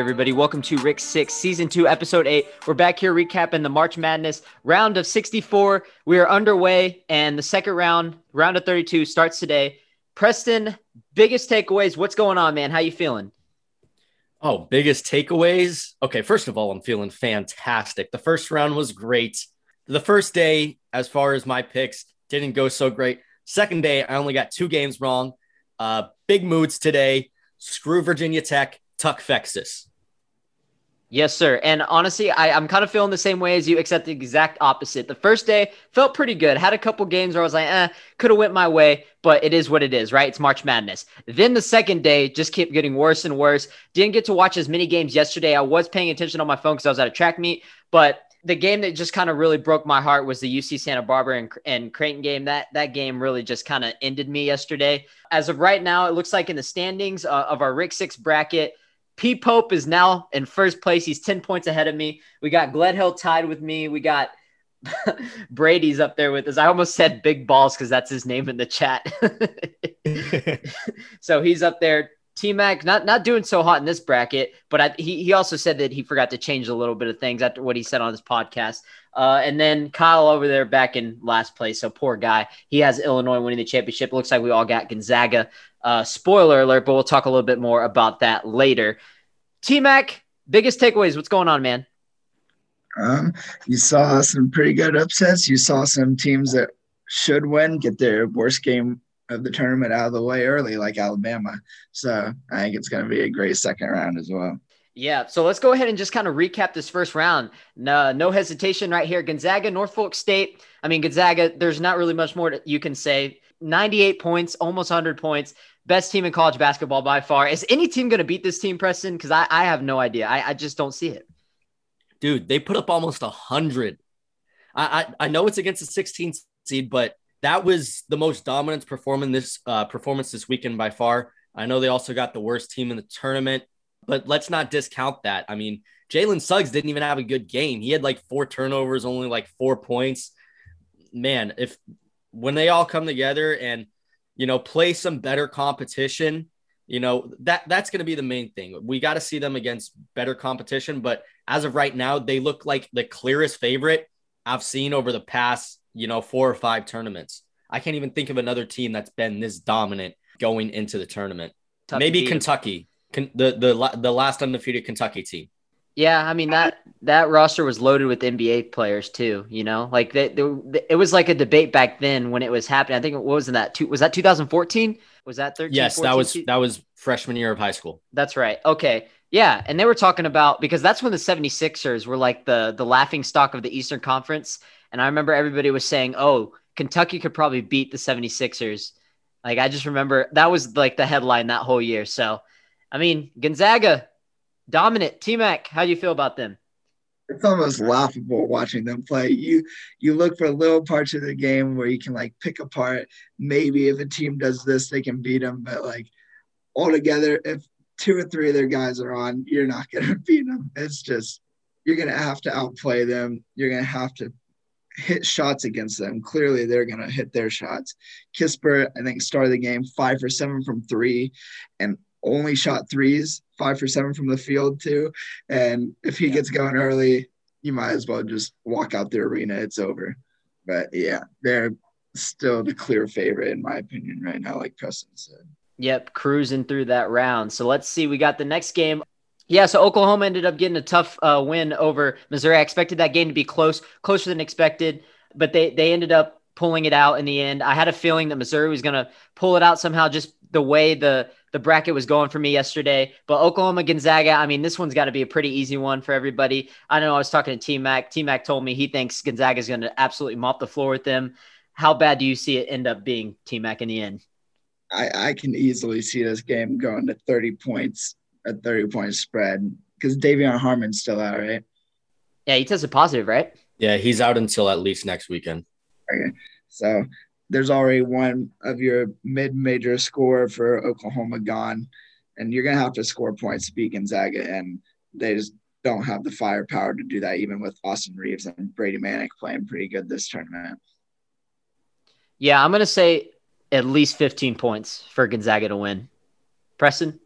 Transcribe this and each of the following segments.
everybody. Welcome to Rick Six, Season 2, Episode 8. We're back here recapping the March Madness round of 64. We are underway, and the second round, round of 32, starts today. Preston, biggest takeaways. What's going on, man? How you feeling? Oh, biggest takeaways. Okay, first of all, I'm feeling fantastic. The first round was great. The first day, as far as my picks, didn't go so great. Second day, I only got two games wrong. Uh, big moods today. Screw Virginia Tech, Tuck Fexus. Yes, sir. And honestly, I, I'm kind of feeling the same way as you, except the exact opposite. The first day felt pretty good. Had a couple games where I was like, eh, could have went my way, but it is what it is, right? It's March Madness. Then the second day just kept getting worse and worse. Didn't get to watch as many games yesterday. I was paying attention on my phone because I was at a track meet, but the game that just kind of really broke my heart was the UC Santa Barbara and, and Creighton game. That that game really just kind of ended me yesterday. As of right now, it looks like in the standings uh, of our Rick Six bracket, P Pope is now in first place. He's 10 points ahead of me. We got Gledhill tied with me. We got Brady's up there with us. I almost said Big Balls because that's his name in the chat. so he's up there. T Mac not not doing so hot in this bracket, but I, he he also said that he forgot to change a little bit of things after what he said on his podcast. Uh, and then Kyle over there back in last place. So poor guy. He has Illinois winning the championship. Looks like we all got Gonzaga. Uh, spoiler alert, but we'll talk a little bit more about that later. T Mac, biggest takeaways. What's going on, man? Um, you saw some pretty good upsets. You saw some teams that should win get their worst game of the tournament out of the way early, like Alabama. So I think it's going to be a great second round as well. Yeah, so let's go ahead and just kind of recap this first round. No, no hesitation right here. Gonzaga, Norfolk State. I mean, Gonzaga, there's not really much more you can say. 98 points, almost 100 points. Best team in college basketball by far. Is any team going to beat this team, Preston? Because I, I have no idea. I, I just don't see it. Dude, they put up almost 100. I, I, I know it's against a 16 seed, but that was the most dominant performance this uh, performance this weekend by far. I know they also got the worst team in the tournament, but let's not discount that. I mean, Jalen Suggs didn't even have a good game. He had like four turnovers, only like four points. Man, if when they all come together and you know play some better competition, you know that that's going to be the main thing. We got to see them against better competition, but as of right now, they look like the clearest favorite I've seen over the past you know, four or five tournaments. I can't even think of another team that's been this dominant going into the tournament. Tough Maybe Kentucky, the the the last undefeated Kentucky team. Yeah, I mean that that roster was loaded with NBA players too. You know, like they, they, it was like a debate back then when it was happening. I think what was in that two was that 2014? Was that 13? Yes, 14? that was that was freshman year of high school. That's right. Okay. Yeah, and they were talking about because that's when the 76ers were like the the laughing stock of the Eastern Conference and I remember everybody was saying, oh, Kentucky could probably beat the 76ers. Like, I just remember that was like the headline that whole year. So, I mean, Gonzaga, dominant. T Mac, how do you feel about them? It's almost laughable watching them play. You you look for little parts of the game where you can like pick apart. Maybe if a team does this, they can beat them. But like altogether, if two or three of their guys are on, you're not gonna beat them. It's just you're gonna have to outplay them. You're gonna have to hit shots against them. Clearly, they're going to hit their shots. Kispert, I think, started the game five for seven from three and only shot threes, five for seven from the field, too. And if he gets going early, you might as well just walk out the arena. It's over. But yeah, they're still the clear favorite, in my opinion, right now, like Preston said. Yep, cruising through that round. So let's see. We got the next game yeah, so Oklahoma ended up getting a tough uh, win over Missouri. I expected that game to be close, closer than expected, but they they ended up pulling it out in the end. I had a feeling that Missouri was going to pull it out somehow, just the way the the bracket was going for me yesterday. But Oklahoma Gonzaga, I mean, this one's got to be a pretty easy one for everybody. I know I was talking to T Mac. T Mac told me he thinks Gonzaga is going to absolutely mop the floor with them. How bad do you see it end up being, T Mac, in the end? I, I can easily see this game going to 30 points a 30 point spread because De'Vion Harmon's still out, right? Yeah, he tested positive, right? Yeah, he's out until at least next weekend. Okay. So there's already one of your mid major score for Oklahoma gone, and you're going to have to score points to beat Gonzaga, and they just don't have the firepower to do that, even with Austin Reaves and Brady Manek playing pretty good this tournament. Yeah, I'm going to say at least 15 points for Gonzaga to win. Preston?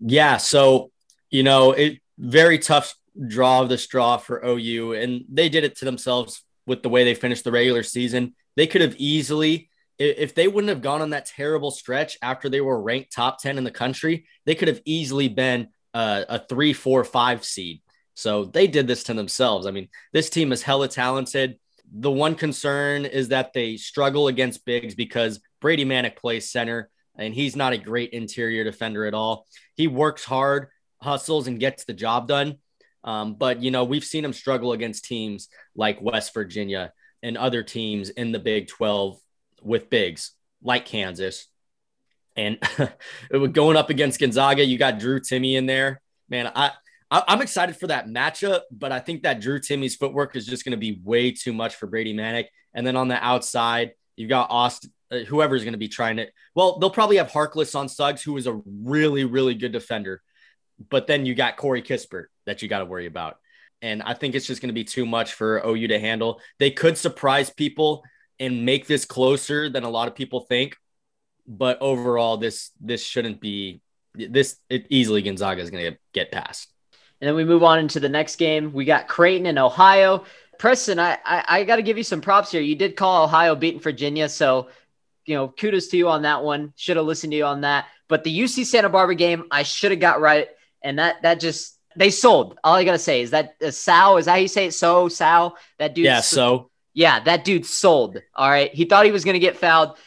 Yeah, so you know, it very tough draw of the straw for OU, and they did it to themselves with the way they finished the regular season. They could have easily, if they wouldn't have gone on that terrible stretch after they were ranked top 10 in the country, they could have easily been a, a three, four, five seed. So they did this to themselves. I mean, this team is hella talented. The one concern is that they struggle against bigs because Brady Manek plays center and he's not a great interior defender at all. He works hard, hustles, and gets the job done. Um, but, you know, we've seen him struggle against teams like West Virginia and other teams in the Big 12 with bigs like Kansas. And going up against Gonzaga, you got Drew Timme in there. Man, I, I am excited for that matchup, but I think that Drew Timme's footwork is just going to be way too much for Brady Manek. And then on the outside, you've got Austin, uh, whoever's going to be trying it. Well, they'll probably have Harkless on Suggs, who is a really, really good defender. But then you got Corey Kispert that you got to worry about. And I think it's just going to be too much for OU to handle. They could surprise people and make this closer than a lot of people think. But overall, this this shouldn't be this it easily Gonzaga is going to get past. And then we move on into the next game. We got Creighton and Ohio. Preston, I I, I got to give you some props here. You did call Ohio beating Virginia, so you know kudos to you on that one. Should have listened to you on that. But the UC Santa Barbara game, I should have got right, and that that just they sold. All I gotta say is that uh, Sal is that how you say it? So Sal, that dude. Yeah, so yeah, that dude sold. All right, he thought he was gonna get fouled.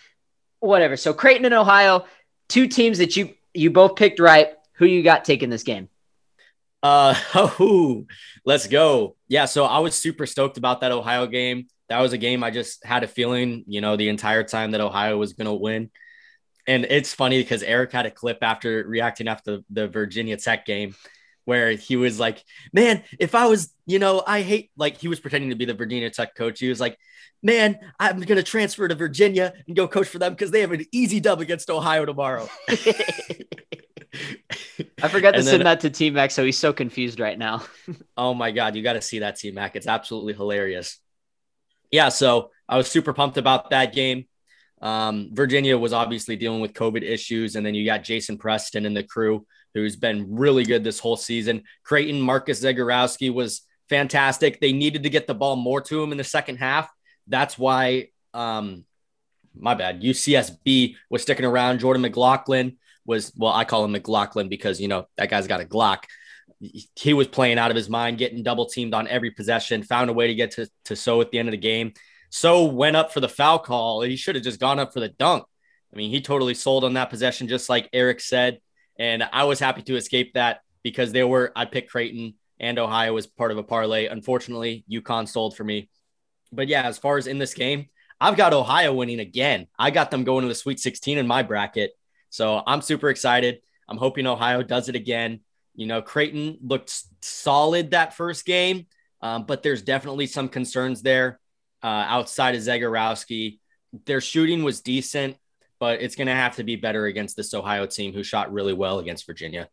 Whatever. So Creighton and Ohio, two teams that you you both picked right. Who you got taking this game? Uh, oh, let's go. Yeah, so I was super stoked about that Ohio game. That was a game I just had a feeling, you know, the entire time that Ohio was going to win. And it's funny because Eric had a clip after reacting after the Virginia Tech game where he was like, Man, if I was, you know, I hate like he was pretending to be the Virginia Tech coach. He was like, Man, I'm going to transfer to Virginia and go coach for them because they have an easy dub against Ohio tomorrow. I forgot to send that to T Mac, so he's so confused right now. oh my god, you got to see that T Mac. It's absolutely hilarious. Yeah, so I was super pumped about that game. Um, Virginia was obviously dealing with COVID issues, and then you got Jason Preston and the crew, who's been really good this whole season. Creighton, Marcus Zegarowski was fantastic. They needed to get the ball more to him in the second half. That's why, um, my bad, UCSB was sticking around. Jordan McLaughlin was well, I call him McLaughlin because you know that guy's got a Glock. He was playing out of his mind, getting double teamed on every possession, found a way to get to, to Sow at the end of the game. Sow went up for the foul call. He should have just gone up for the dunk. I mean, he totally sold on that possession, just like Eric said. And I was happy to escape that because they were, I picked Creighton and Ohio as part of a parlay. Unfortunately, UConn sold for me. But yeah, as far as in this game, I've got Ohio winning again. I got them going to the Sweet 16 in my bracket. So I'm super excited. I'm hoping Ohio does it again. You know, Creighton looked solid that first game, um, but there's definitely some concerns there uh, outside of Zegarowski. Their shooting was decent, but it's going to have to be better against this Ohio team who shot really well against Virginia.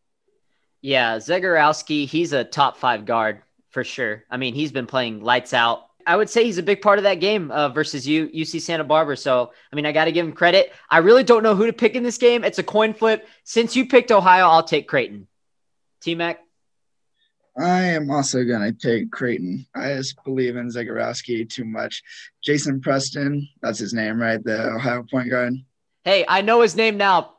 Yeah, Zegarowski, he's a top five guard for sure. I mean, he's been playing lights out I would say he's a big part of that game uh, versus you, UC Santa Barbara. So, I mean, I got to give him credit. I really don't know who to pick in this game. It's a coin flip. Since you picked Ohio, I'll take Creighton. T Mac. I am also going to take Creighton. I just believe in Zegarowski too much. Jason Preston, that's his name, right? The Ohio point guard. Hey, I know his name now.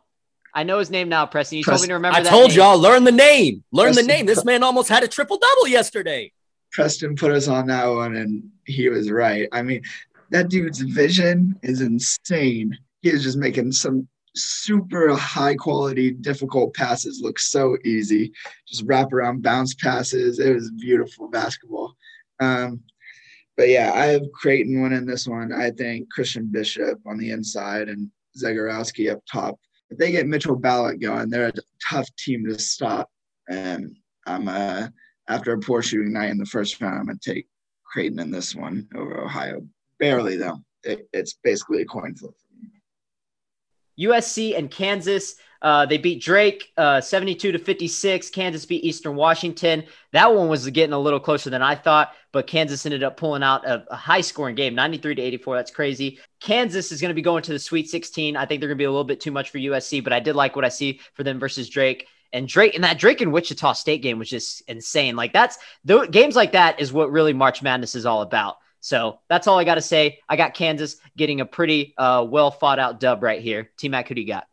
I know his name now, Preston. You Preston. told me to remember I told name. y'all, learn the name. Learn Preston. the name. This man almost had a triple double yesterday. Preston put us on that one, and he was right. I mean, that dude's vision is insane. He is just making some super high quality, difficult passes look so easy. Just wrap around bounce passes. It was beautiful basketball. Um, but yeah, I have Creighton winning this one. I think Christian Bishop on the inside and Zegarowski up top. If they get Mitchell Ballock going, they're a tough team to stop. And I'm uh, after a poor shooting night in the first round, I'm to take Creighton in this one over Ohio. Barely, though. It, it's basically a coin flip. USC and Kansas. Uh, they beat Drake uh, 72 to 56. Kansas beat Eastern Washington. That one was getting a little closer than I thought, but Kansas ended up pulling out a, a high scoring game 93 to 84. That's crazy. Kansas is going to be going to the Sweet 16. I think they're going to be a little bit too much for USC, but I did like what I see for them versus Drake. And Drake and that Drake and Wichita State game was just insane. Like that's the games like that is what really March Madness is all about. So that's all I got to say. I got Kansas getting a pretty uh, well fought out dub right here. T Mac, who do you got?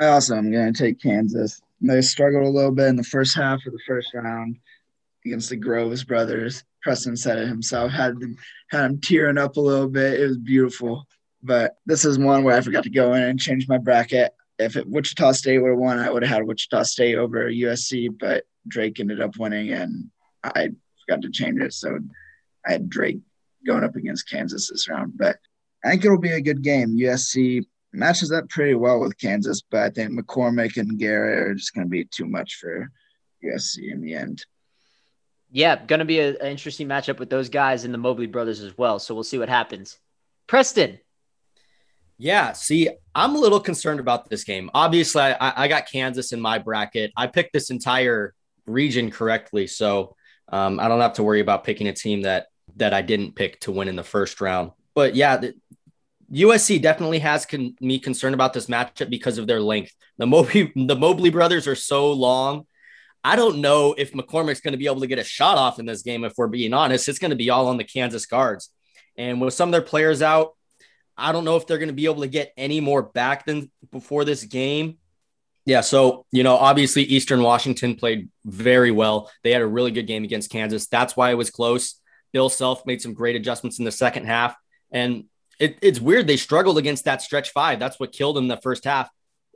Also, I also am going to take Kansas. They struggled a little bit in the first half of the first round against the Groves brothers. Preston said it himself, had them had him tearing up a little bit. It was beautiful. But this is one where I forgot to go in and change my bracket. If it, Wichita State would have won, I would have had Wichita State over USC, but Drake ended up winning and I forgot to change it. So I had Drake going up against Kansas this round. But I think it'll be a good game. USC matches up pretty well with Kansas, but I think McCormack and Garrett are just going to be too much for USC in the end. Yeah, going to be an interesting matchup with those guys and the Mobley brothers as well. So we'll see what happens. Preston. Yeah, see, I'm a little concerned about this game. Obviously, I, I got Kansas in my bracket. I picked this entire region correctly, so um, I don't have to worry about picking a team that that I didn't pick to win in the first round. But yeah, the, USC definitely has con- me concerned about this matchup because of their length. The Mobley, the Mobley brothers are so long. I don't know if McCormack's going to be able to get a shot off in this game. If we're being honest, it's going to be all on the Kansas guards. And with some of their players out, I don't know if they're going to be able to get any more back than before this game. Yeah, so you know, obviously Eastern Washington played very well. They had a really good game against Kansas. That's why it was close. Bill Self made some great adjustments in the second half, and it, it's weird they struggled against that stretch five. That's what killed them the first half.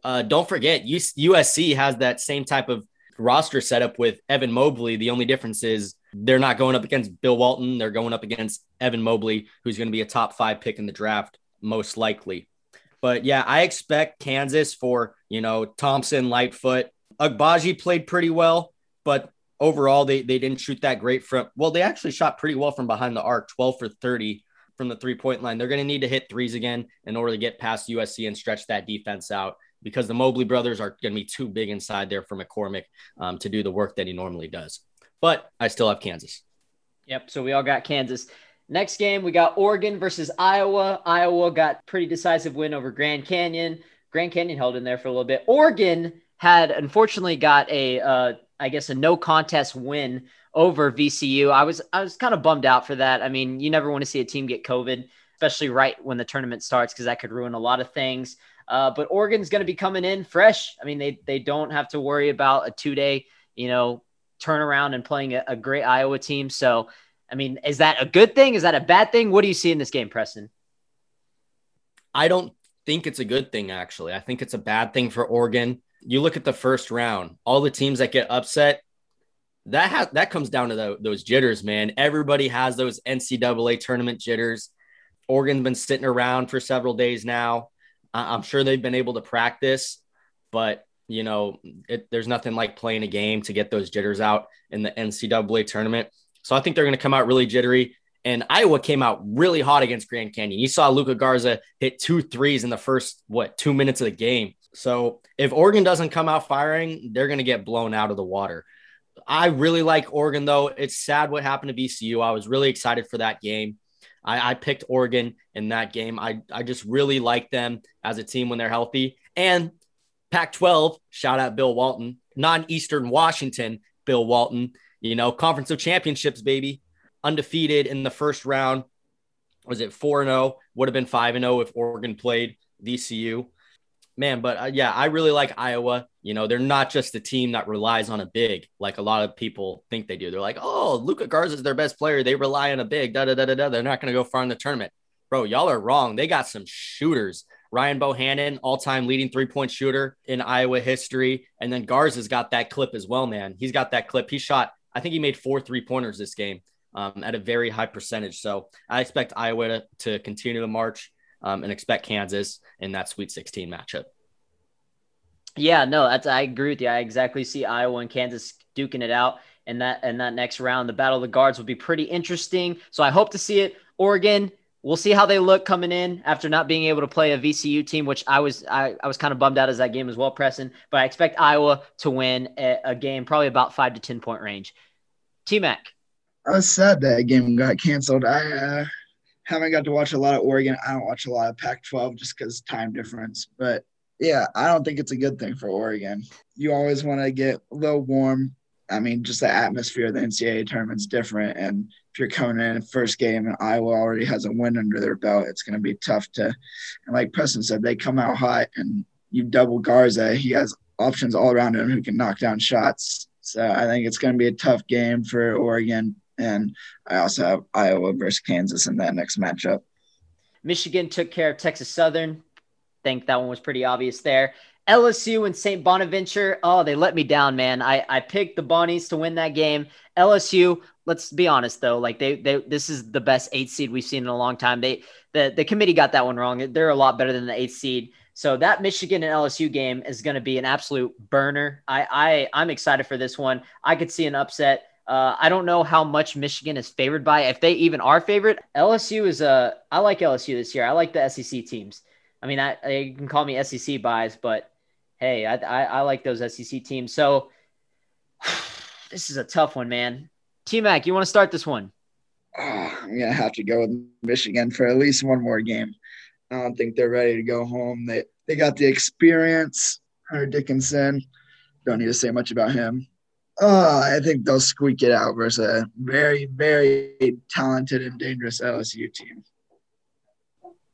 Uh, don't forget, USC has that same type of roster setup with Evan Mobley. The only difference is they're not going up against Bill Walton. They're going up against Evan Mobley, who's going to be a top five pick in the draft, most likely. But yeah, I expect Kansas for, you know, Thompson, Lightfoot. Agbaji played pretty well, but overall, they, they didn't shoot that great from, well, they actually shot pretty well from behind the arc, 12 for 30 from the three point line. They're going to need to hit threes again in order to get past USC and stretch that defense out because the Mobley brothers are going to be too big inside there for mccormack um, to do the work that he normally does. But I still have Kansas. Yep. So we all got Kansas. Next game, we got Oregon versus Iowa. Iowa got pretty decisive win over Grand Canyon. Grand Canyon held in there for a little bit. Oregon had unfortunately got a, uh, I guess, a no contest win over VCU. I was I was kind of bummed out for that. I mean, you never want to see a team get COVID, especially right when the tournament starts, because that could ruin a lot of things. Uh, but Oregon's going to be coming in fresh. I mean, they they don't have to worry about a two day, you know, turnaround and playing a, a great Iowa team. So, I mean, is that a good thing? Is that a bad thing? What do you see in this game, Preston? I don't think it's a good thing, actually. I think it's a bad thing for Oregon. You look at the first round, all the teams that get upset, that that comes down to the, those jitters, man. Everybody has those NCAA tournament jitters. Oregon's been sitting around for several days now. I'm sure they've been able to practice, but you know, it, there's nothing like playing a game to get those jitters out in the NCAA tournament. So I think they're going to come out really jittery. And Iowa came out really hot against Grand Canyon. You saw Luka Garza hit two threes in the first, what, two minutes of the game. So if Oregon doesn't come out firing, they're going to get blown out of the water. I really like Oregon, though. It's sad what happened to VCU. I was really excited for that game. I, I picked Oregon in that game. I, I just really like them as a team when they're healthy. And Pac 12, shout out Bill Walton, non Eastern Washington, Bill Walton, you know, Conference of Championships, baby, undefeated in the first round. Was it 4 0? Would have been 5 0 if Oregon played VCU man, but uh, yeah, I really like Iowa. You know, they're not just a team that relies on a big like a lot of people think they do. They're like, oh, Luka Garza is their best player. They rely on a big. Da da da da da. They're not going to go far in the tournament, bro. Y'all are wrong. They got some shooters. Ryan Bohannon, all-time leading three-point shooter in Iowa history, and then Garza's got that clip as well, man. He's got that clip. He shot. I think he made four three-pointers this game um, at a very high percentage. So I expect Iowa to, to continue the march um, and expect Kansas in that Sweet 16 matchup. Yeah, no, that's I agree with you. I exactly see Iowa and Kansas duking it out in that in that next round. The battle of the guards will be pretty interesting. So I hope to see it. Oregon, we'll see how they look coming in after not being able to play a VCU team, which I was I, I was kind of bummed out as that game as well, Preston. But I expect Iowa to win a, a game probably about five to ten point range. T Mac. I was sad that game got canceled. I uh, haven't got to watch a lot of Oregon. I don't watch a lot of Pac-12 just because time difference. But Yeah, I don't think it's a good thing for Oregon. You always want to get a little warm. I mean, just the atmosphere of the NCAA tournament's different. And if you're coming in first game and Iowa already has a win under their belt, it's going to be tough to. And like Preston said, they come out hot and you double Garza. He has options all around him who can knock down shots. So I think it's going to be a tough game for Oregon. And I also have Iowa versus Kansas in that next matchup. Michigan took care of Texas Southern. Think that one was pretty obvious there. LSU and St. Bonaventure. Oh, they let me down, man. I, I picked the Bonnies to win that game. LSU, let's be honest though, like they they this is the best eight seed we've seen in a long time. They the the committee got that one wrong. They're a lot better than the eighth seed. So that Michigan and LSU game is going to be an absolute burner. I, I I'm excited for this one. I could see an upset. Uh, I don't know how much Michigan is favored by, if they even are favorite. LSU is a. Uh, I like LSU this year. I like the SEC teams. I mean, I, you can call me SEC bias, but hey, I, I, I like those SEC teams. So this is a tough one, man. T Mac, you want to start this one? Oh, I'm gonna have to go with Michigan for at least one more game. I don't think they're ready to go home. They they got the experience. Hunter Dickinson, don't need to say much about him. Oh, I think they'll squeak it out versus a very, very talented and dangerous LSU team.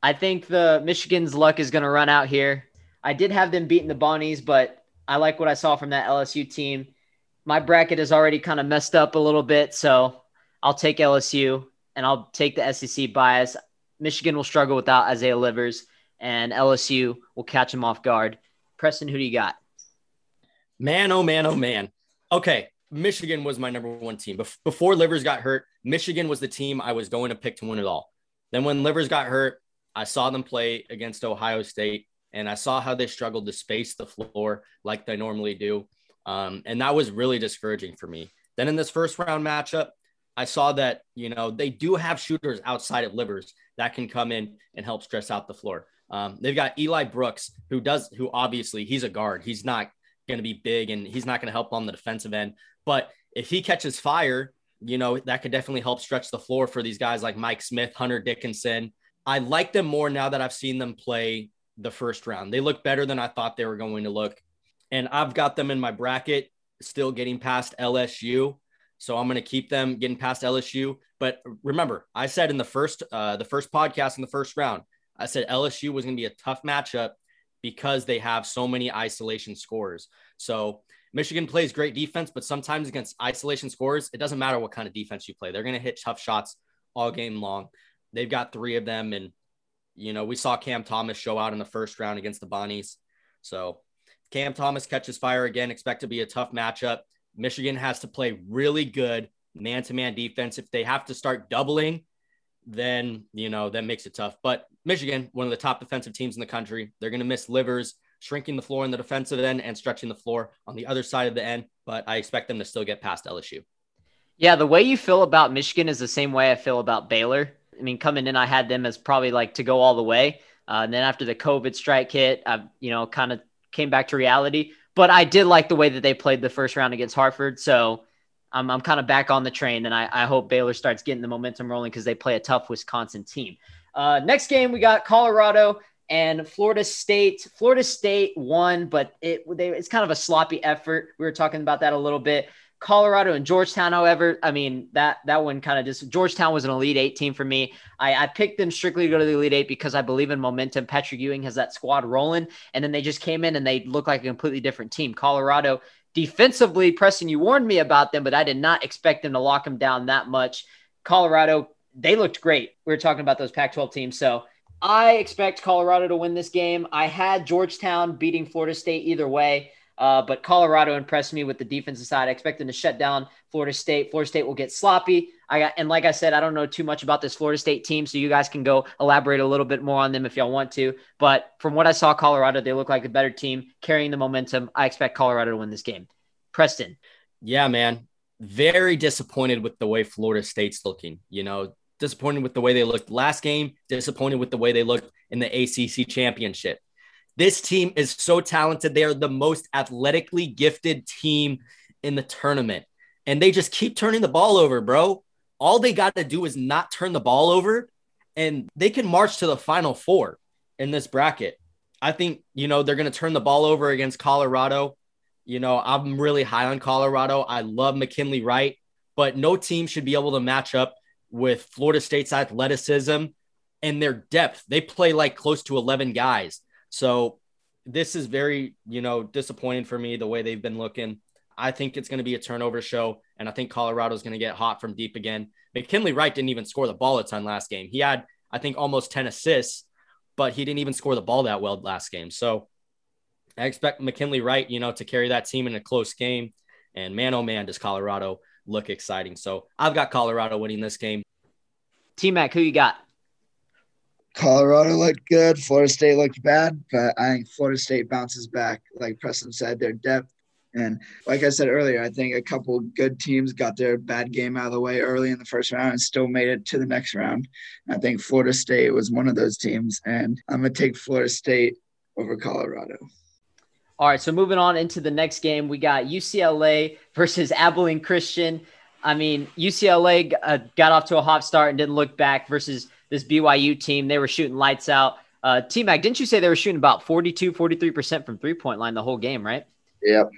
I think the Michigan's luck is going to run out here. I did have them beating the Bonnies, but I like what I saw from that LSU team. My bracket is already kind of messed up a little bit, so I'll take LSU and I'll take the SEC bias. Michigan will struggle without Isaiah Livers, and LSU will catch him off guard. Preston, who do you got? Man, oh man, oh man. Okay, Michigan was my number one team. Before Livers got hurt, Michigan was the team I was going to pick to win it all. Then when Livers got hurt, I saw them play against Ohio State, and I saw how they struggled to space the floor like they normally do. Um, and that was really discouraging for me. Then in this first round matchup, I saw that, you know, they do have shooters outside of Livers that can come in and help stress out the floor. Um, they've got Eli Brooks, who does, who obviously he's a guard. He's not going to be big and he's not going to help on the defensive end. But if he catches fire, you know, that could definitely help stretch the floor for these guys like Mike Smith, Hunter Dickinson. I like them more now that I've seen them play the first round. They look better than I thought they were going to look. And I've got them in my bracket, still getting past LSU. So I'm going to keep them getting past LSU. But remember, I said in the first uh, the first podcast in the first round, I said LSU was going to be a tough matchup because they have so many isolation scores. So Michigan plays great defense, but sometimes against isolation scores, it doesn't matter what kind of defense you play. They're going to hit tough shots all game long. They've got three of them, and you know we saw Cam Thomas show out in the first round against the Bonnies. So Cam Thomas catches fire again. Expect to be a tough matchup. Michigan has to play really good man-to-man defense. If they have to start doubling, then you know that makes it tough. But Michigan, one of the top defensive teams in the country, they're going to miss livers, shrinking the floor in the defensive end and stretching the floor on the other side of the end. But I expect them to still get past LSU. Yeah, the way you feel about Michigan is the same way I feel about Baylor. I mean, coming in, I had them as probably like to go all the way. Uh, and then after the COVID strike hit, I, you know, kind of came back to reality. But I did like the way that they played the first round against Hartford. So I'm, I'm kind of back on the train, and I, I hope Baylor starts getting the momentum rolling because they play a tough Wisconsin team. Uh, next game, we got Colorado and Florida State. Florida State won, but it they, it's kind of a sloppy effort. We were talking about that a little bit. Colorado and Georgetown, however, I mean that that one kind of just Georgetown was an Elite Eight team for me. I, I picked them strictly to go to the Elite Eight because I believe in momentum. Patrick Ewing has that squad rolling, and then they just came in and they look like a completely different team. Colorado defensively, Preston, you warned me about them, but I did not expect them to lock them down that much. Colorado, they looked great. We were talking about those Pac-12 teams, so I expect Colorado to win this game. I had Georgetown beating Florida State either way. Uh, but Colorado impressed me with the defensive side. I expect them to shut down Florida State. Florida State will get sloppy. I and like I said, I don't know too much about this Florida State team, so you guys can go elaborate a little bit more on them if y'all want to. But from what I saw, Colorado, they look like a better team carrying the momentum. I expect Colorado to win this game. Preston. Yeah, man. Very disappointed with the way Florida State's looking. You know, disappointed with the way they looked last game, disappointed with the way they looked in the ACC championship. This team is so talented. They are the most athletically gifted team in the tournament. And they just keep turning the ball over, bro. All they got to do is not turn the ball over, and they can march to the final four in this bracket. I think, you know, they're going to turn the ball over against Colorado. You know, I'm really high on Colorado. I love McKinley Wright, but no team should be able to match up with Florida State's athleticism and their depth. They play like close to 11 guys. So this is very, you know, disappointing for me the way they've been looking. I think it's going to be a turnover show, and I think Colorado's going to get hot from deep again. McKinley Wright didn't even score the ball a ton last game. He had, I think, almost 10 assists, but he didn't even score the ball that well last game. So I expect McKinley Wright, you know, to carry that team in a close game. And man, oh man, does Colorado look exciting. So I've got Colorado winning this game. T Mac, who you got? Colorado looked good. Florida State looked bad, but I think Florida State bounces back. Like Preston said, their depth. And like I said earlier, I think a couple good teams got their bad game out of the way early in the first round and still made it to the next round. I think Florida State was one of those teams, and I'm going to take Florida State over Colorado. All right, so moving on into the next game, we got UCLA versus Abilene Christian. I mean, UCLA uh, got off to a hot start and didn't look back versus this BYU team. They were shooting lights out. Uh, T Mac, didn't you say they were shooting about 42, 43% from three point line the whole game, right? Yep.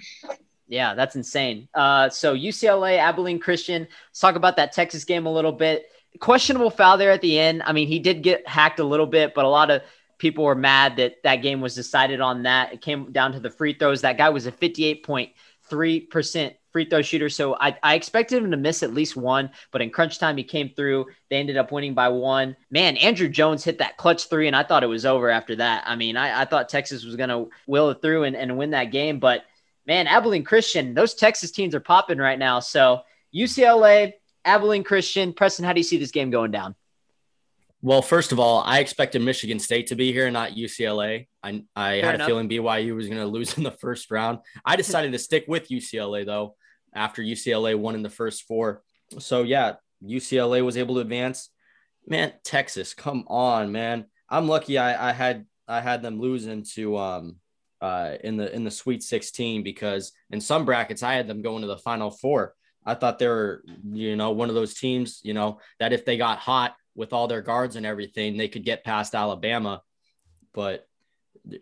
Yeah, that's insane. Uh, so UCLA, Abilene Christian. Let's talk about that Texas game a little bit. Questionable foul there at the end. I mean, he did get hacked a little bit, but a lot of people were mad that that game was decided on that. It came down to the free throws. That guy was a 58.3% free throw shooter. So I, I expected him to miss at least one, but in crunch time, he came through. They ended up winning by one. Man, Andrew Jones hit that clutch three, and I thought it was over after that. I mean, I, I thought Texas was going to will it through and, and win that game. But man, Abilene Christian, those Texas teams are popping right now. So UCLA, Abilene Christian. Preston, how do you see this game going down? Well, first of all, I expected Michigan State to be here, not UCLA. I, I had enough. a feeling BYU was going to lose in the first round. I decided to stick with UCLA, though, after UCLA won in the first four. So, yeah, UCLA was able to advance. Man, Texas, come on, man. I'm lucky I, I had I had them losing to um uh in the in the Sweet 16 because in some brackets I had them going to the Final Four. I thought they were, you know, one of those teams, you know, that if they got hot, with all their guards and everything, they could get past Alabama. But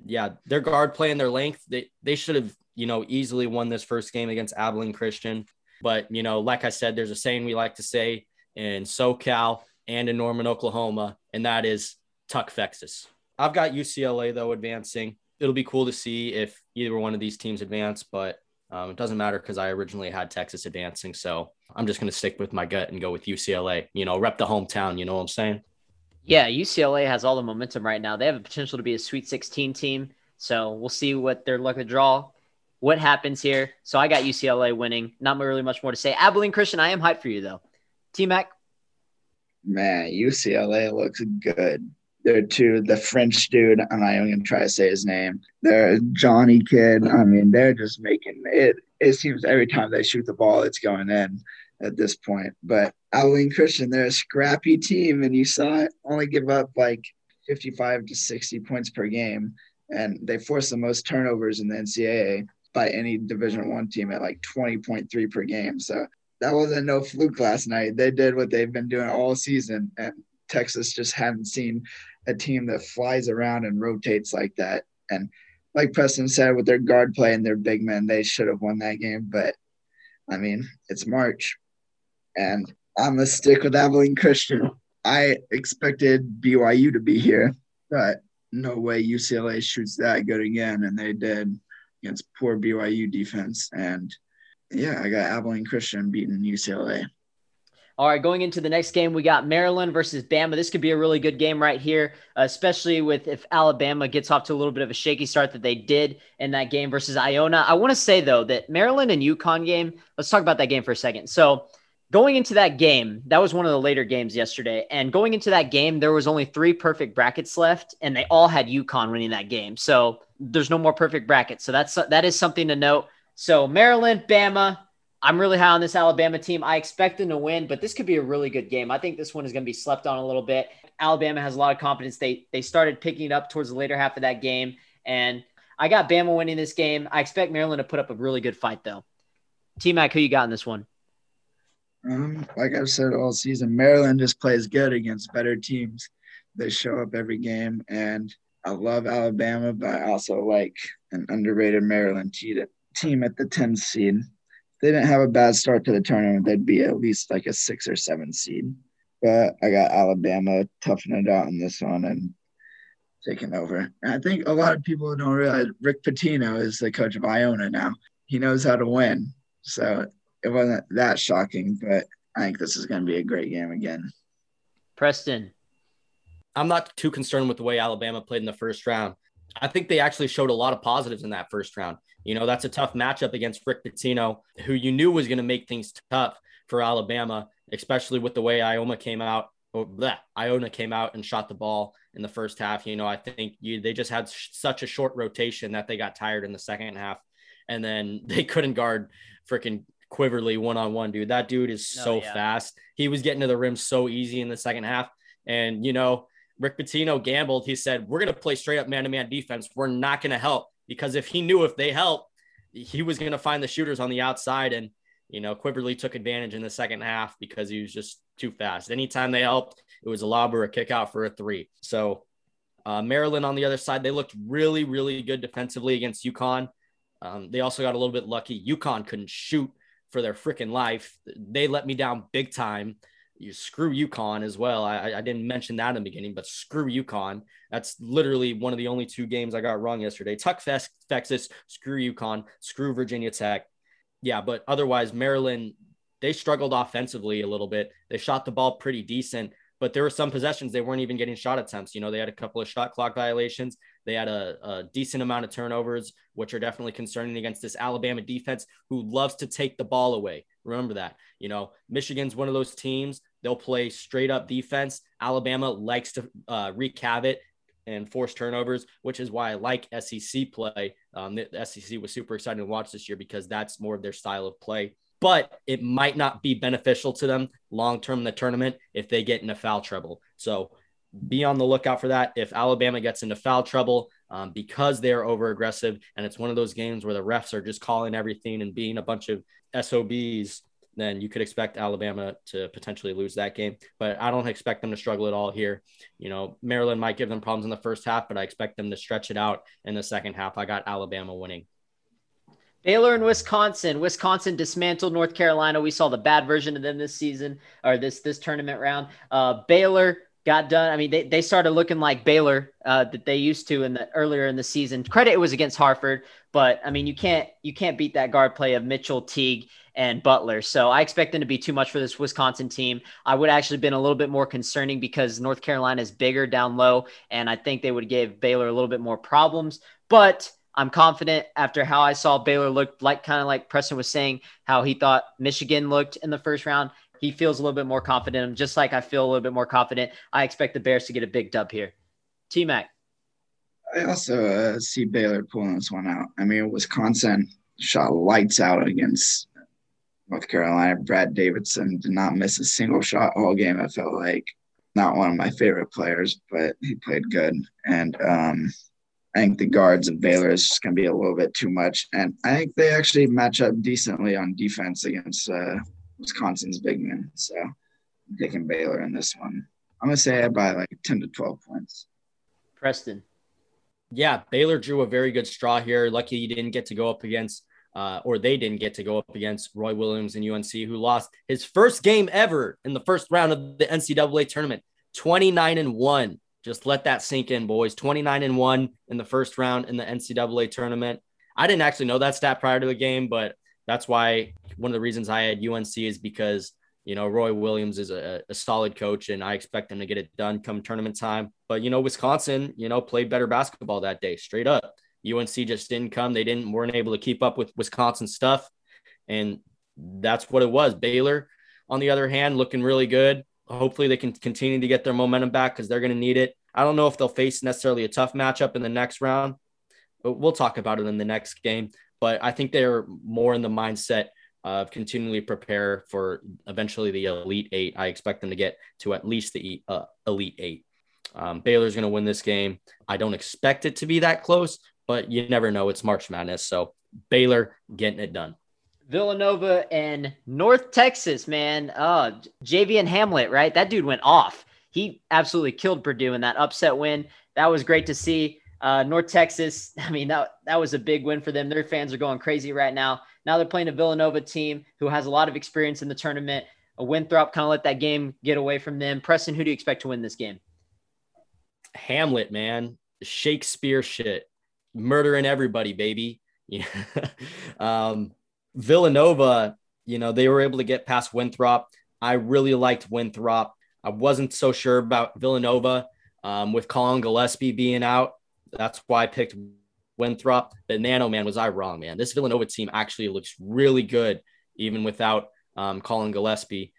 yeah, their guard play and their length, they, they should have, you know, easily won this first game against Abilene Christian. But, you know, like I said, there's a saying we like to say in SoCal and in Norman, Oklahoma, and that is Tuck Fexus. I've got UCLA, though, advancing. It'll be cool to see if either one of these teams advance, but um, it doesn't matter because I originally had Texas advancing. So I'm just going to stick with my gut and go with UCLA, you know, rep the hometown. You know what I'm saying? Yeah, UCLA has all the momentum right now. They have a potential to be a Sweet 16 team. So we'll see what their luck of to draw, what happens here. So I got UCLA winning. Not really much more to say. Abilene Christian, I am hyped for you though. T Mac. Man, UCLA looks good. They're two, the French dude, I'm not even gonna try to say his name. They're Johnny Kid. I mean, they're just making it. It seems every time they shoot the ball, it's going in at this point. But Abilene Christian, they're a scrappy team, and you saw it only give up like 55 to 60 points per game, and they force the most turnovers in the NCAA by any Division One team at like 20.3 per game. So that wasn't no fluke last night. They did what they've been doing all season, and Texas just hadn't seen a team that flies around and rotates like that. And like Preston said, with their guard play and their big men, they should have won that game. But I mean, it's March, and I'm gonna stick with Abilene Christian. I expected BYU to be here, but no way UCLA shoots that good again, and they did against poor BYU defense. And yeah, I got Abilene Christian beating UCLA. All right, going into the next game, we got Maryland versus Bama. This could be a really good game right here, especially with if Alabama gets off to a little bit of a shaky start that they did in that game versus Iona. I want to say though that Maryland and UConn game. Let's talk about that game for a second. So going into that game, that was one of the later games yesterday. And going into that game, there was only three perfect brackets left, and they all had UConn winning that game. So there's no more perfect brackets. So that's that is something to note. So Maryland, Bama, I'm really high on this Alabama team. I expect them to win, but this could be a really good game. I think this one is going to be slept on a little bit. Alabama has a lot of confidence. They they started picking it up towards the later half of that game, and I got Bama winning this game. I expect Maryland to put up a really good fight, though. T Mac, who you got in this one? Um, like I've said all season, Maryland just plays good against better teams. They show up every game, and I love Alabama, but I also like an underrated Maryland team at the 10 seed. If they didn't have a bad start to the tournament, they'd be at least like a six or seven seed. But I got Alabama toughing it out in this one and taking over. And I think a lot of people don't realize Rick Pitino is the coach of Iona now. He knows how to win. So it wasn't that shocking, but I think this is going to be a great game again. Preston. I'm not too concerned with the way Alabama played in the first round. I think they actually showed a lot of positives in that first round. You know, that's a tough matchup against Rick Pitino, who you knew was going to make things tough for Alabama, especially with the way Iona came out. Or bleh, Iona came out and shot the ball in the first half. You know, I think you, they just had sh- such a short rotation that they got tired in the second half, and then they couldn't guard freaking Quinerly one on one, dude. That dude is oh, so yeah. fast. He was getting to the rim so easy in the second half, and you know Rick Pitino gambled. He said, We're going to play straight up man to man defense. We're not going to help because if he knew if they help, he was going to find the shooters on the outside. And, you know, Quinerly took advantage in the second half because he was just too fast. Anytime they helped, it was a lob or a kick out for a three. So, uh, Maryland on the other side, they looked really, really good defensively against UConn. Um, they also got a little bit lucky. UConn couldn't shoot for their freaking life. They let me down big time you screw UConn as well. I, I didn't mention that in the beginning, but screw UConn. That's literally one of the only two games I got wrong yesterday. Tuck Fest, Texas, screw UConn, screw Virginia Tech. Yeah, but otherwise, Maryland, they struggled offensively a little bit. They shot the ball pretty decent, but there were some possessions they weren't even getting shot attempts. You know, they had a couple of shot clock violations. They had a, a, decent amount of turnovers, which are definitely concerning against this Alabama defense who loves to take the ball away. Remember that. You know, Michigan's one of those teams. They'll play straight up defense. Alabama likes to uh, wreak havoc and force turnovers, which is why I like SEC play. Um, the SEC was super excited to watch this year because that's more of their style of play but it might not be beneficial to them long term in the tournament if they get into foul trouble. So be on the lookout for that. If Alabama gets into foul trouble um, because they're over aggressive and it's one of those games where the refs are just calling everything and being a bunch of SOBs, then you could expect Alabama to potentially lose that game. But I don't expect them to struggle at all here. You know, Maryland might give them problems in the first half, but I expect them to stretch it out in the second half. I got Alabama winning. Baylor and Wisconsin. Wisconsin dismantled North Carolina. We saw the bad version of them this season or this this tournament round. Uh, Baylor got done. I mean, they, they started looking like Baylor uh, that they used to in the earlier in the season. Credit it was against Hartford, but I mean, you can't you can't beat that guard play of Mitchell, Teague, and Butler. So I expect them to be too much for this Wisconsin team. I would actually been a little bit more concerning because North Carolina is bigger down low, and I think they would give Baylor a little bit more problems. But I'm confident after how I saw Baylor look like kind of like Preston was saying, how he thought Michigan looked in the first round. He feels a little bit more confident. I'm Just like I feel a little bit more confident. I expect the Bears to get a big dub here. T Mac. I also uh, see Baylor pulling this one out. I mean, Wisconsin shot lights out against North Carolina. Brad Davison did not miss a single shot all game. I felt like not one of my favorite players, but he played good. And um, I think the guards of Baylor is just going to be a little bit too much. And I think they actually match up decently on defense against uh, Wisconsin's big man. So I'm taking Baylor in this one. I'm to say I by like 10 to 12 points. Preston. Yeah, Baylor drew a very good straw here. Lucky he didn't get to go up against, uh, or they didn't get to go up against Roy Williams and UNC, who lost his first game ever in the first round of the NCAA tournament, 29 and 1 just let that sink in, boys. 29 and 1 in the first round in the NCAA tournament. I didn't actually know that stat prior to the game, but that's why one of the reasons I had UNC is because, you know, Roy Williams is a, a solid coach and I expect him to get it done come tournament time. But, you know, Wisconsin, you know, played better basketball that day, straight up. UNC just didn't come. They didn't weren't able to keep up with Wisconsin stuff. And that's what it was. Baylor, on the other hand, looking really good hopefully they can continue to get their momentum back because they're going to need it. I don't know if they'll face necessarily a tough matchup in the next round, but we'll talk about it in the next game. But I think they're more in the mindset of continually prepare for eventually the Elite Eight. I expect them to get to at least the uh, Elite Eight. Um, Baylor's going to win this game. I don't expect it to be that close, but you never know. It's March Madness. So Baylor getting it done. Villanova and North Texas, man. Uh, and Hamlet, right? That dude went off. he absolutely killed Purdue in that upset win. That was great to see. Uh, North Texas, I mean, that, that was a big win for them. Their fans are going crazy right now. Now they're playing a Villanova team who has a lot of experience in the tournament. A Winthrop kind of let that game get away from them. Preston, who do you expect to win this game? Hamlet, man. Shakespeare shit. Murdering everybody, baby. Yeah. um, Villanova, you know, they were able to get past Winthrop. I really liked Winthrop. I wasn't so sure about Villanova um, with Collin Gillespie being out. That's why I picked Winthrop. But Nano, man, was I wrong, man? This Villanova team actually looks really good, even without um, Collin Gillespie.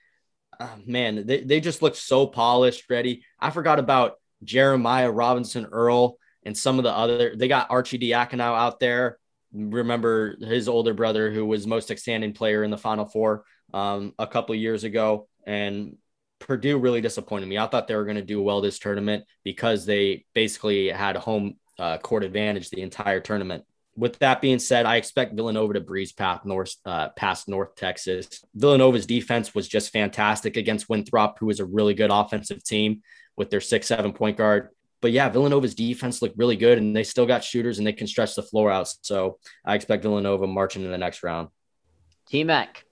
Uh, man, they, they just look so polished, ready. I forgot about Jeremiah Robinson Earl and some of the other. They got Arcidiacono out there. Remember his older brother, who was most outstanding player in the Final Four um, a couple years ago, and Purdue really disappointed me. I thought they were going to do well this tournament because they basically had home uh, court advantage the entire tournament. With that being said, I expect Villanova to breeze past North, uh, past North Texas. Villanova's defense was just fantastic against Winthrop, who is a really good offensive team with their six seven point guard. But yeah, Villanova's defense looked really good, and they still got shooters and they can stretch the floor out. So I expect Villanova marching in the next round. T Mac.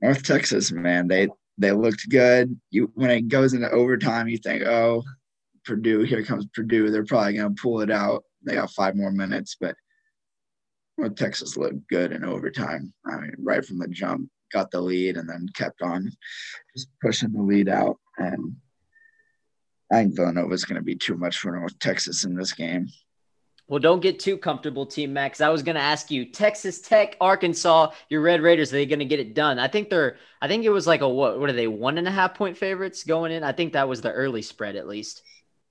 North Texas, man, they they looked good. You when it goes into overtime, you think, oh, Purdue, here comes Purdue. They're probably gonna pull it out. They got five more minutes, but well, Texas looked good in overtime. I mean, right from the jump, got the lead and then kept on just pushing the lead out. And I think Villanova is going to be too much for North Texas in this game. Well, don't get too comfortable, Team Max. I was going to ask you, Texas Tech, Arkansas, your Red Raiders, are they going to get it done? I think they're. I think it was like a what? What are they? One and a half point favorites going in. I think that was the early spread, at least.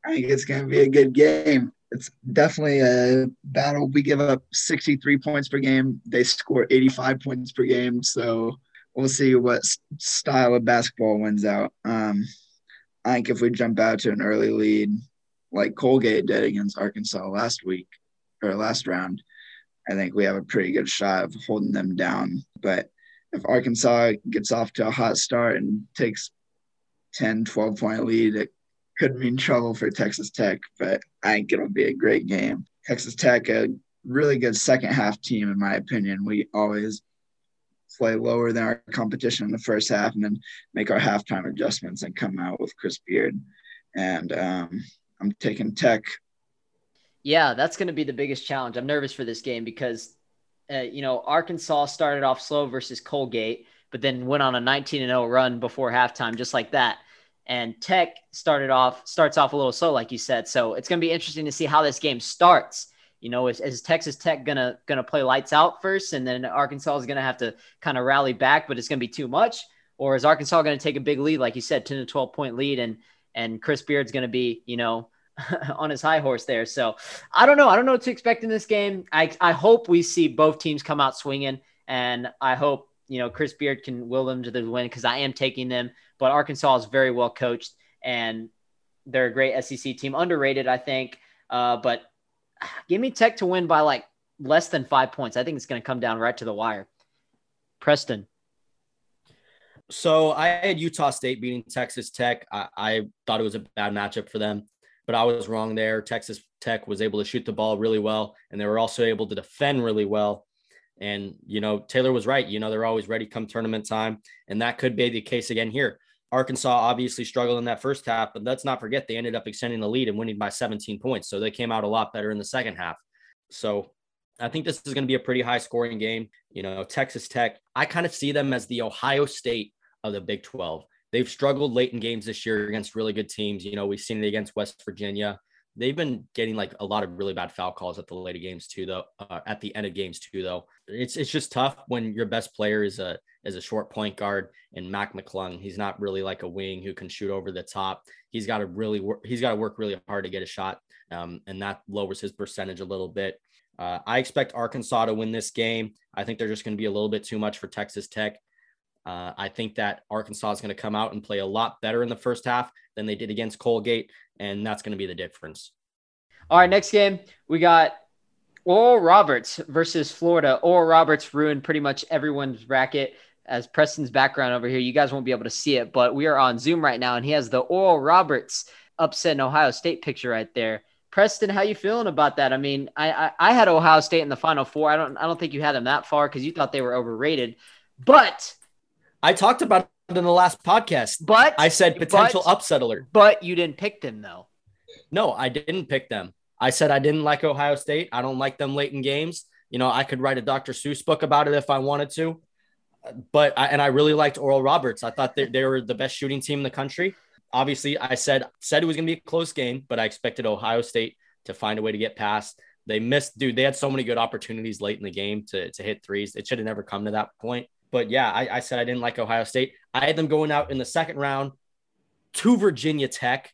I think it's going to be a good game. It's definitely a battle. We give up 63 points per game. They score 85 points per game. So we'll see what style of basketball wins out. Um, I think if we jump out to an early lead, like Colgate did against Arkansas last week or last round, I think we have a pretty good shot of holding them down. But if Arkansas gets off to a hot start and takes 10, 12 point lead, it could mean trouble for Texas Tech, but I think it'll be a great game. Texas Tech, a really good second half team, in my opinion. We always play lower than our competition in the first half and then make our halftime adjustments and come out with Chris Beard. And um, I'm taking Tech. Yeah, that's going to be the biggest challenge. I'm nervous for this game because, uh, you know, Arkansas started off slow versus Colgate, but then went on a 19 and 0 run before halftime, just like that. And Tech started off starts off a little slow, like you said. So it's going to be interesting to see how this game starts. You know, is, is Texas Tech gonna gonna play lights out first, and then Arkansas is gonna have to kind of rally back, but it's gonna be too much, or is Arkansas gonna take a big lead, like you said, ten to twelve point lead, and and Chris Beard's going to be, you know, on his high horse there. So I don't know. I don't know what to expect in this game. I, I hope we see both teams come out swinging, and I hope, you know, Chris Beard can will them to the win because I am taking them. But Arkansas is very well coached, and they're a great SEC team. Underrated, I think. Uh, but give me Tech to win by like less than five points. I think it's going to come down right to the wire. Preston. So I had Utah State beating Texas Tech. I, I, thought it was a bad matchup for them, but I was wrong there. Texas Tech was able to shoot the ball really well, and they were also able to defend really well. And you know, Taylor was right. You know, they're always ready come tournament time, and that could be the case again here. Arkansas obviously struggled in that first half, but let's not forget they ended up extending the lead and winning by 17 points. So they came out a lot better in the second half. So I think this is going to be a pretty high scoring game. You know, Texas Tech, I kind of see them as the Ohio State of the Big 12. They've struggled late in games this year against really good teams. You know, we've seen it against West Virginia. They've been getting like a lot of really bad foul calls at the late games too, though. Uh, at the end of games too, though. It's it's just tough when your best player is a is a short point guard and Mac McClung. He's not really like a wing who can shoot over the top. He's got to really work. He's got to work really hard to get a shot, um, and that lowers his percentage a little bit. Uh, I expect Arkansas to win this game. I think they're just going to be a little bit too much for Texas Tech. Uh, I think that Arkansas is going to come out and play a lot better in the first half than they did against Colgate, and that's going to be the difference. All right, next game we got Oral Roberts versus Florida. Oral Roberts ruined pretty much everyone's bracket. as Preston's background over here. You guys won't be able to see it, but we are on Zoom right now, and he has the Oral Roberts upset in Ohio State picture right there. Preston, how you feeling about that? I mean, I, I, I had Ohio State in the Final Four. I don't I don't think you had them that far because you thought they were overrated, but I talked about it in the last podcast. But I said potential but, upset alert. But you didn't pick them though. No, I didn't pick them. I said I didn't like Ohio State. I don't like them late in games. You know, I could write a Dr. Seuss book about it if I wanted to. But I, and I really liked Oral Roberts. I thought they, they were the best shooting team in the country. Obviously, I said said it was going to be a close game, but I expected Ohio State to find a way to get past. They missed, dude. They had so many good opportunities late in the game to, to hit threes. It should have never come to that point. But yeah, I, I said I didn't like Ohio State. I had them going out in the second round to Virginia Tech,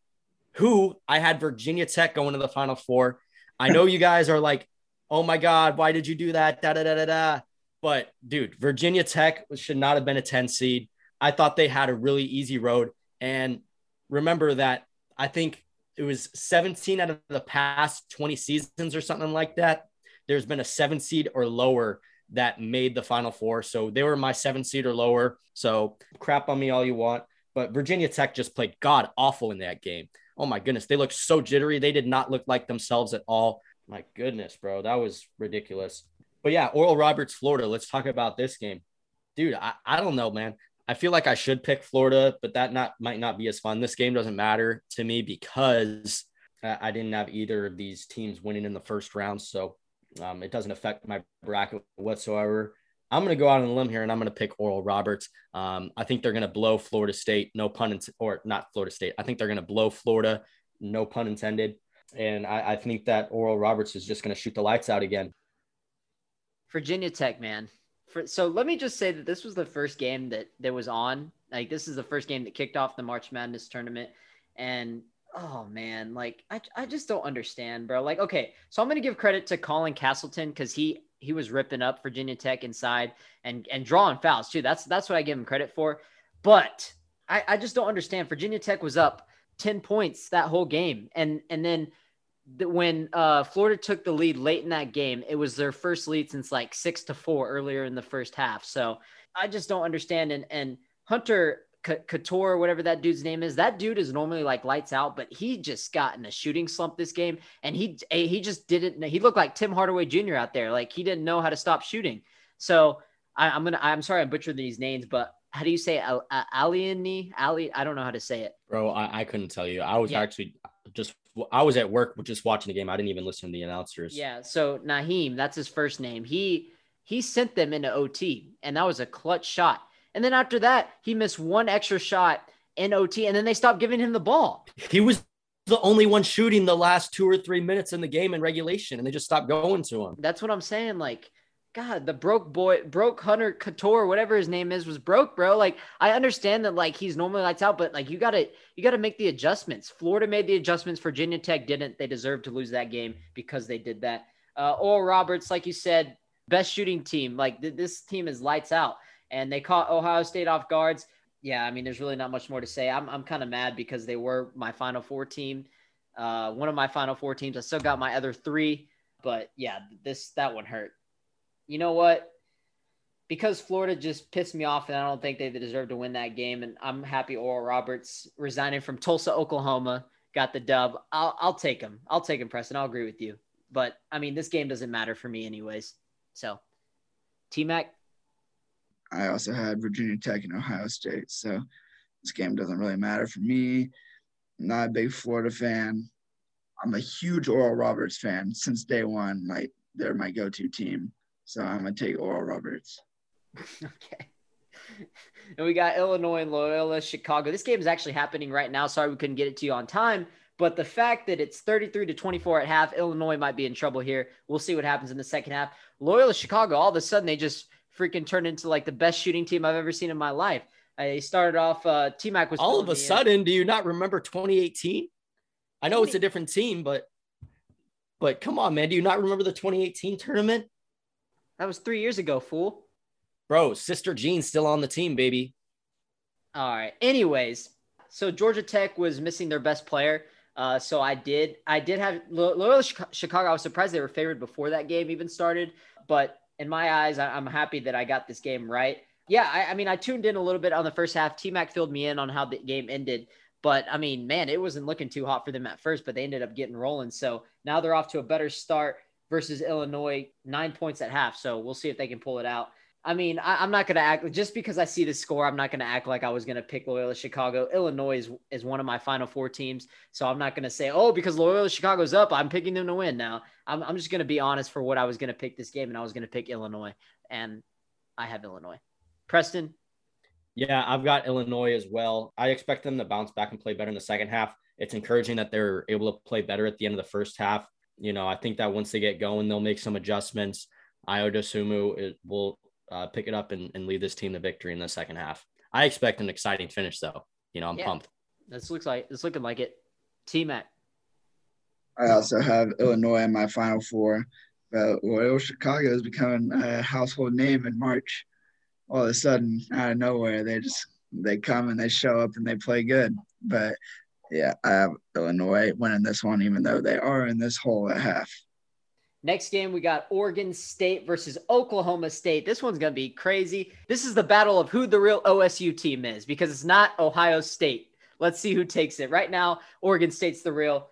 who I had Virginia Tech going to the Final Four. I know you guys are like, oh my God, why did you do that? Da da da da da. But dude, Virginia Tech should not have been a 10 seed. I thought they had a really easy road. And remember that I think it was 17 out of the past 20 seasons or something like that. There's been a seven seed or lower that made the final four. So they were my seven seed or lower. So crap on me all you want. But Virginia Tech just played god awful in that game. Oh my goodness. They looked so jittery. They did not look like themselves at all. My goodness, bro. That was ridiculous. But yeah, Oral Roberts, Florida. Let's talk about this game. Dude, I, I don't know, man. I feel like I should pick Florida, but that not might not be as fun. This game doesn't matter to me because I didn't have either of these teams winning in the first round. So um, it doesn't affect my bracket whatsoever. I'm going to go out on a limb here and I'm going to pick Oral Roberts. Um, I think they're going to blow Florida State, no pun intended, or not Florida State. I think they're going to blow Florida, no pun intended. And I, I think that Oral Roberts is just going to shoot the lights out again. Virginia Tech, man. For, so let me just say that this was the first game that that was on. Like this is the first game that kicked off the March Madness tournament, and oh man, like I, I just don't understand, bro. Like, okay, so I'm gonna give credit to Colin Castleton because he he was ripping up Virginia Tech inside and and drawing fouls too. That's that's what I give him credit for. But I, I just don't understand. Virginia Tech was up 10 points that whole game. And and then the, when uh, Florida took the lead late in that game, it was their first lead since like six to four earlier in the first half. So I just don't understand. And and Hunter Cattoor, whatever that dude's name is, that dude is normally like lights out, but he just got in a shooting slump this game, and he he just didn't. He looked like Tim Hardaway Jr. out there, like he didn't know how to stop shooting. So I, am gonna. I'm sorry, I'm butchering these names, but how do you say Alieni? Ali, I don't know how to say it. Bro, I, I couldn't tell you. I was yeah. actually just I was at work just watching the game. I didn't even listen to the announcers. Yeah. So Nahiem, that's his first name. He he sent them into OT, and that was a clutch shot and then after that, he missed one extra shot in OT, and then they stopped giving him the ball. He was the only one shooting the last two or three minutes in the game in regulation, and they just stopped going to him. That's what I'm saying. Like, God, the broke boy, broke Hunter Cattoor, whatever his name is, was broke, bro. Like, I understand that, like, he's normally lights out, but like, you gotta, you gotta make the adjustments. Florida made the adjustments. Virginia Tech didn't. They deserved to lose that game because they did that. Uh, Oral Roberts, like you said, best shooting team. Like, th- this team is lights out and they caught Ohio State off guards. Yeah, I mean, there's really not much more to say. I'm, I'm kind of mad because they were my Final Four team, uh, one of my Final Four teams. I still got my other three, but yeah, this that one hurt. You know what? Because Florida just pissed me off, and I don't think they deserve to win that game. And I'm happy Oral Roberts resigning from Tulsa, Oklahoma, got the dub. I'll I'll take him. I'll take him, Preston. I'll agree with you. But I mean, this game doesn't matter for me, anyways. So, T Mac, I also had Virginia Tech and Ohio State. So this game doesn't really matter for me. I'm not a big Florida fan. I'm a huge Oral Roberts fan since day one. Like they're my go-to team. So I'm gonna take Oral Roberts. okay. And we got Illinois and Loyola Chicago. This game is actually happening right now. Sorry we couldn't get it to you on time. But the fact that it's 33 to 24 at half, Illinois might be in trouble here. We'll see what happens in the second half. Loyola Chicago, all of a sudden they just freaking turned into like the best shooting team I've ever seen in my life. I started off. Uh, T Mac was all of a sudden. In. Do you not remember 2018? I know it's a different team, but but come on, man. Do you not remember the 2018 tournament? That was three years ago, fool. Bro, Sister Jean's still on the team, baby. All right. Anyways, so Georgia Tech was missing their best player. Uh, so I did, I did have Loyola Chicago. I was surprised they were favored before that game even started, but in my eyes, I'm happy that I got this game right. Yeah, I, I mean, I tuned in a little bit on the first half. T Mac filled me in on how the game ended. But I mean, man, it wasn't looking too hot for them at first, but they ended up getting rolling. So now they're off to a better start versus Illinois, nine points at half. So we'll see if they can pull it out. I mean, I, am not going to act just because I see the score. I'm not going to act like I was going to pick Loyola Chicago. Illinois is, is one of my final four teams. So I'm not going to say, oh, because Loyola Chicago's up, I'm picking them to win now. I'm, I'm just going to be honest for what I was going to pick this game, and I was going to pick Illinois. And I have Illinois. Preston? Yeah, I've got Illinois as well. I expect them to bounce back and play better in the second half. It's encouraging that they're able to play better at the end of the first half. You know, I think that once they get going, they'll make some adjustments. Ayo Dosunmu will uh, pick it up and, and lead this team to victory in the second half. I expect an exciting finish, though. You know, I'm yeah, pumped. This looks like it's looking like it. T Mac. I also have Illinois in my final four, but Loyola Chicago is becoming a household name in March. All of a sudden, out of nowhere, they just they come and they show up and they play good. But yeah, I have Illinois winning this one, even though they are in this hole at half. Next game, we got Oregon State versus Oklahoma State. This one's going to be crazy. This is the battle of who the real OSU team is because it's not Ohio State. Let's see who takes it. Right now, Oregon State's the real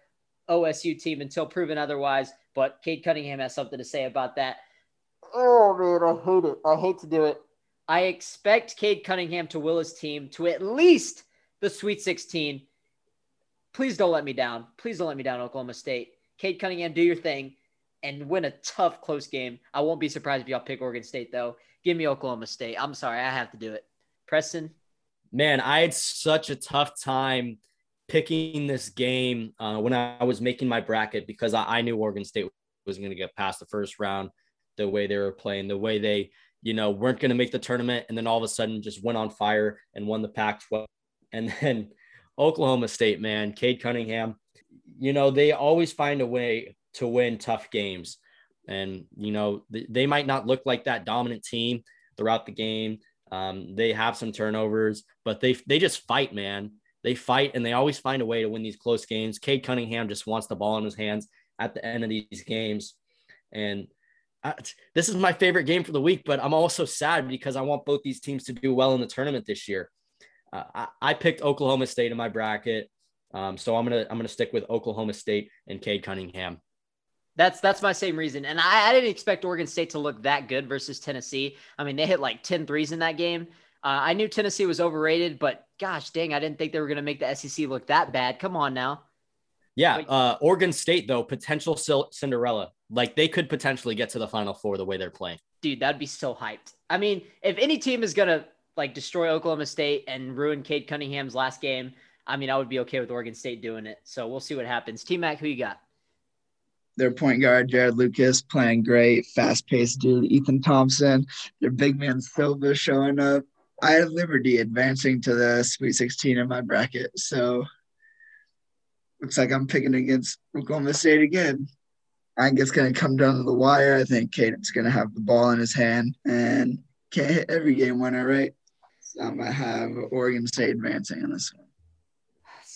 OSU team until proven otherwise. But Cade Cunningham has something to say about that. Oh, man, I hate it. I hate to do it. I expect Cade Cunningham to will his team to at least the Sweet 16. Please don't let me down. Please don't let me down, Oklahoma State. Cade Cunningham, do your thing and win a tough, close game. I won't be surprised if y'all pick Oregon State, though. Give me Oklahoma State. I'm sorry, I have to do it. Preston? Man, I had such a tough time picking this game uh, when I was making my bracket because I, I knew Oregon State was going to get past the first round the way they were playing, the way they, you know, weren't going to make the tournament. And then all of a sudden just went on fire and won the Pac 12. And then Oklahoma State, man, Cade Cunningham, you know, they always find a way to win tough games. And, you know, th- they might not look like that dominant team throughout the game. Um, they have some turnovers, but they, they just fight, man. They fight and they always find a way to win these close games. Cade Cunningham just wants the ball in his hands at the end of these games. And I, this is my favorite game for the week, but I'm also sad because I want both these teams to do well in the tournament this year. Uh, I, I, picked Oklahoma State in my bracket, um, so I'm gonna I'm gonna stick with Oklahoma State and Cade Cunningham. That's that's my same reason. And I, I, didn't expect Oregon State to look that good versus Tennessee. I mean, they hit like 10 threes in that game. Uh, I knew Tennessee was overrated, but gosh dang, I didn't think they were going to make the SEC look that bad. Come on now. Yeah. Uh, Oregon State, though, potential Cinderella. Like they could potentially get to the final four the way they're playing. Dude, that'd be so hyped. I mean, if any team is going to like destroy Oklahoma State and ruin Cade Cunningham's last game, I mean, I would be okay with Oregon State doing it. So we'll see what happens. T Mac, who you got? Their point guard Jarod Lucas playing great, fast paced dude. Ethan Thompson, their big man Silva showing up. I had Liberty advancing to the Sweet 16 in my bracket, so looks like I'm picking against Oklahoma State again. I think it's going to come down to the wire. I think Caden's going to have the ball in his hand and can't hit every game winner, right? So I'm going to have Oregon State advancing in this one.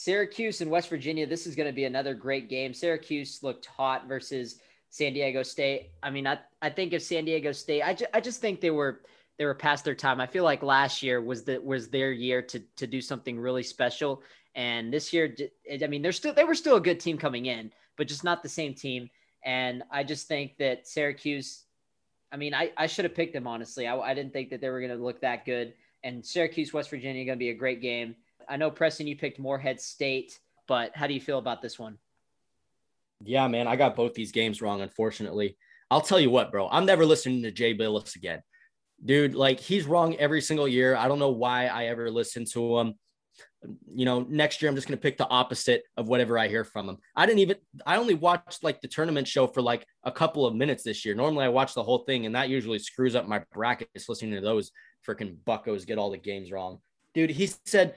Syracuse and West Virginia. This is going to be another great game. Syracuse looked hot versus San Diego State. I mean, I, I think if San Diego State, I, ju- I just think they were they were past their time. I feel like last year was the was their year to to do something really special. And this year, I mean, they're still they were still a good team coming in, but just not the same team. And I just think that Syracuse, I mean, I, I should have picked them honestly. I, I didn't think that they were going to look that good. And Syracuse, West Virginia, going to be a great game. I know Preston, you picked Morehead State, but how do you feel about this one? Yeah, man, I got both these games wrong, unfortunately. I'll tell you what, bro, I'm never listening to Jay Bilas again. Dude, like he's wrong every single year. I don't know why I ever listen to him. You know, next year I'm just going to pick the opposite of whatever I hear from him. I didn't even, I only watched like the tournament show for like a couple of minutes this year. Normally I watch the whole thing, and that usually screws up my brackets listening to those freaking buckos get all the games wrong. Dude, he said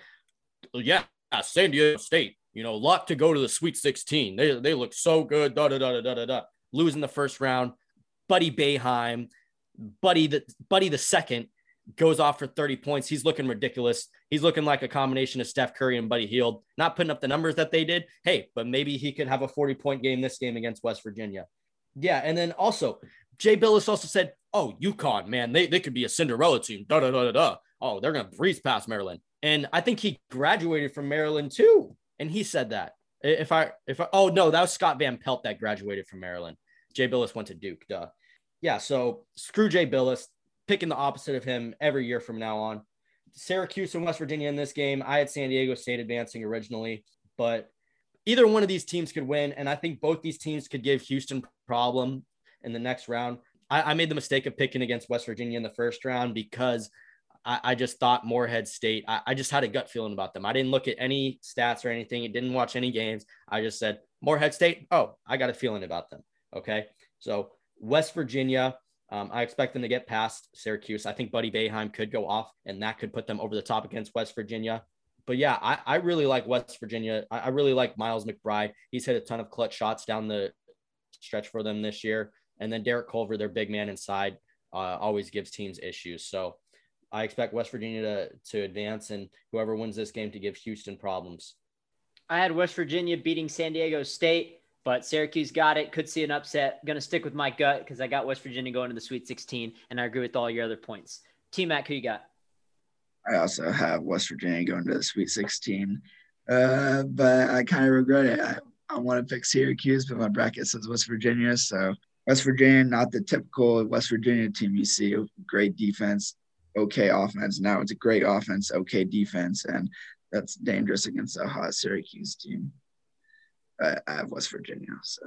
yeah, San Diego State, you know, luck to go to the Sweet 16. They, they look so good. Da, da, da, da, da, da. Losing the first round. Buddy Boeheim, Buddy the Buddy the second goes off for 30 points. He's looking ridiculous. He's looking like a combination of Steph Curry and Buddy Hield. not putting up the numbers that they did. Hey, but maybe he could have a 40 point game this game against West Virginia. Yeah. And then also Jay Bilas also said, "Oh, UConn, man, they they could be a Cinderella team." Da da da da da. Oh, they're gonna breeze past Maryland, and I think he graduated from Maryland too, and he said that. If I if I oh no, that was Scott Van Pelt that graduated from Maryland. Jay Bilas went to Duke. Duh. Yeah, so screw Jay Bilas, picking the opposite of him every year from now on. Syracuse and West Virginia in this game. I had San Diego State advancing originally, but either one of these teams could win, and I think both these teams could give Houston problem in the next round. I, I made the mistake of picking against West Virginia in the first round because I, I just thought Morehead State. I, I, just had a gut feeling about them. I didn't look at any stats or anything. It didn't watch any games. I just said Morehead State. Oh, I got a feeling about them. Okay, so West Virginia. Um, I expect them to get past Syracuse. I think Buddy Boeheim could go off, and that could put them over the top against West Virginia. But yeah, I, I really like West Virginia. I, I really like Miles McBride. He's hit a ton of clutch shots down the stretch for them this year. And then Derek Culver, their big man inside, uh, always gives teams issues. So I expect West Virginia to, to advance and whoever wins this game to give Houston problems. I had West Virginia beating San Diego State, but Syracuse got it. Could see an upset. Going to stick with my gut because I got West Virginia going to the Sweet 16, and I agree with all your other points. T Mac, who you got? I also have West Virginia going to the Sweet 16, uh, but I kind of regret it. I, I want to pick Syracuse, but my bracket says West Virginia, so West Virginia, not the typical West Virginia team you see. Great defense, okay offense. Now it's a great offense, okay defense, and that's dangerous against a hot Syracuse team. Uh, I have West Virginia. So.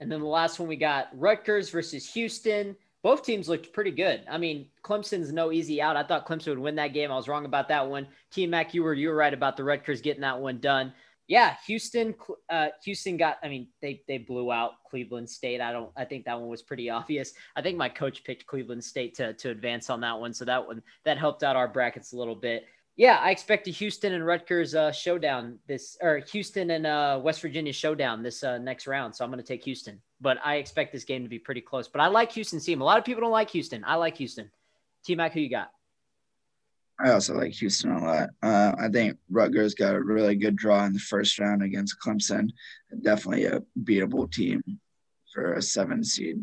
And then the last one we got Rutgers versus Houston. Both teams looked pretty good. I mean, Clemson's no easy out. I thought Clemson would win that game. I was wrong about that one. T Mac, you were you were right about the Rutgers getting that one done yeah, Houston, uh, Houston got. I mean, they they blew out Cleveland State. I don't. I think that one was pretty obvious. I think my coach picked Cleveland State to to advance on that one, so that one that helped out our brackets a little bit. Yeah, I expect a Houston and Rutgers uh, showdown this, or Houston and uh, West Virginia showdown this uh, next round. So I'm going to take Houston, but I expect this game to be pretty close. But I like Houston's team. A lot of people don't like Houston. I like Houston. T Mac, who you got? I also like Houston a lot. Uh, I think Rutgers got a really good draw in the first round against Clemson. Definitely a beatable team for a seven seed.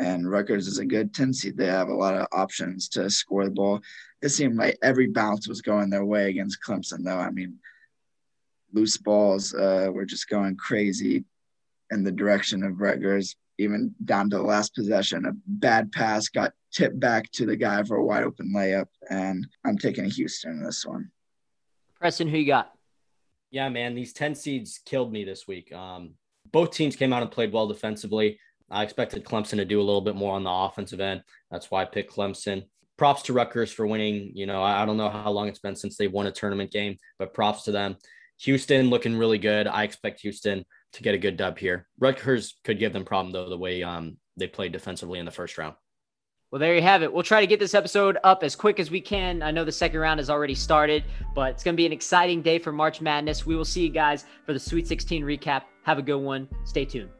And Rutgers is a good 10 seed. They have a lot of options to score the ball. It seemed like every bounce was going their way against Clemson, though. I mean, loose balls uh, were just going crazy in the direction of Rutgers, even down to the last possession. A bad pass got tip back to the guy for a wide open layup. And I'm taking Houston in this one. Preston, who you got? Yeah, man, these 10 seeds killed me this week. Um, both teams came out and played well defensively. I expected Clemson to do a little bit more on the offensive end. That's why I picked Clemson. Props to Rutgers for winning. You know, I don't know how long it's been since they won a tournament game, but props to them. Houston looking really good. I expect Houston to get a good dub here. Rutgers could give them problem though the way um, they played defensively in the first round. Well, there you have it. We'll try to get this episode up as quick as we can. I know the second round has already started, but it's going to be an exciting day for March Madness. We will see you guys for the Sweet 16 recap. Have a good one. Stay tuned.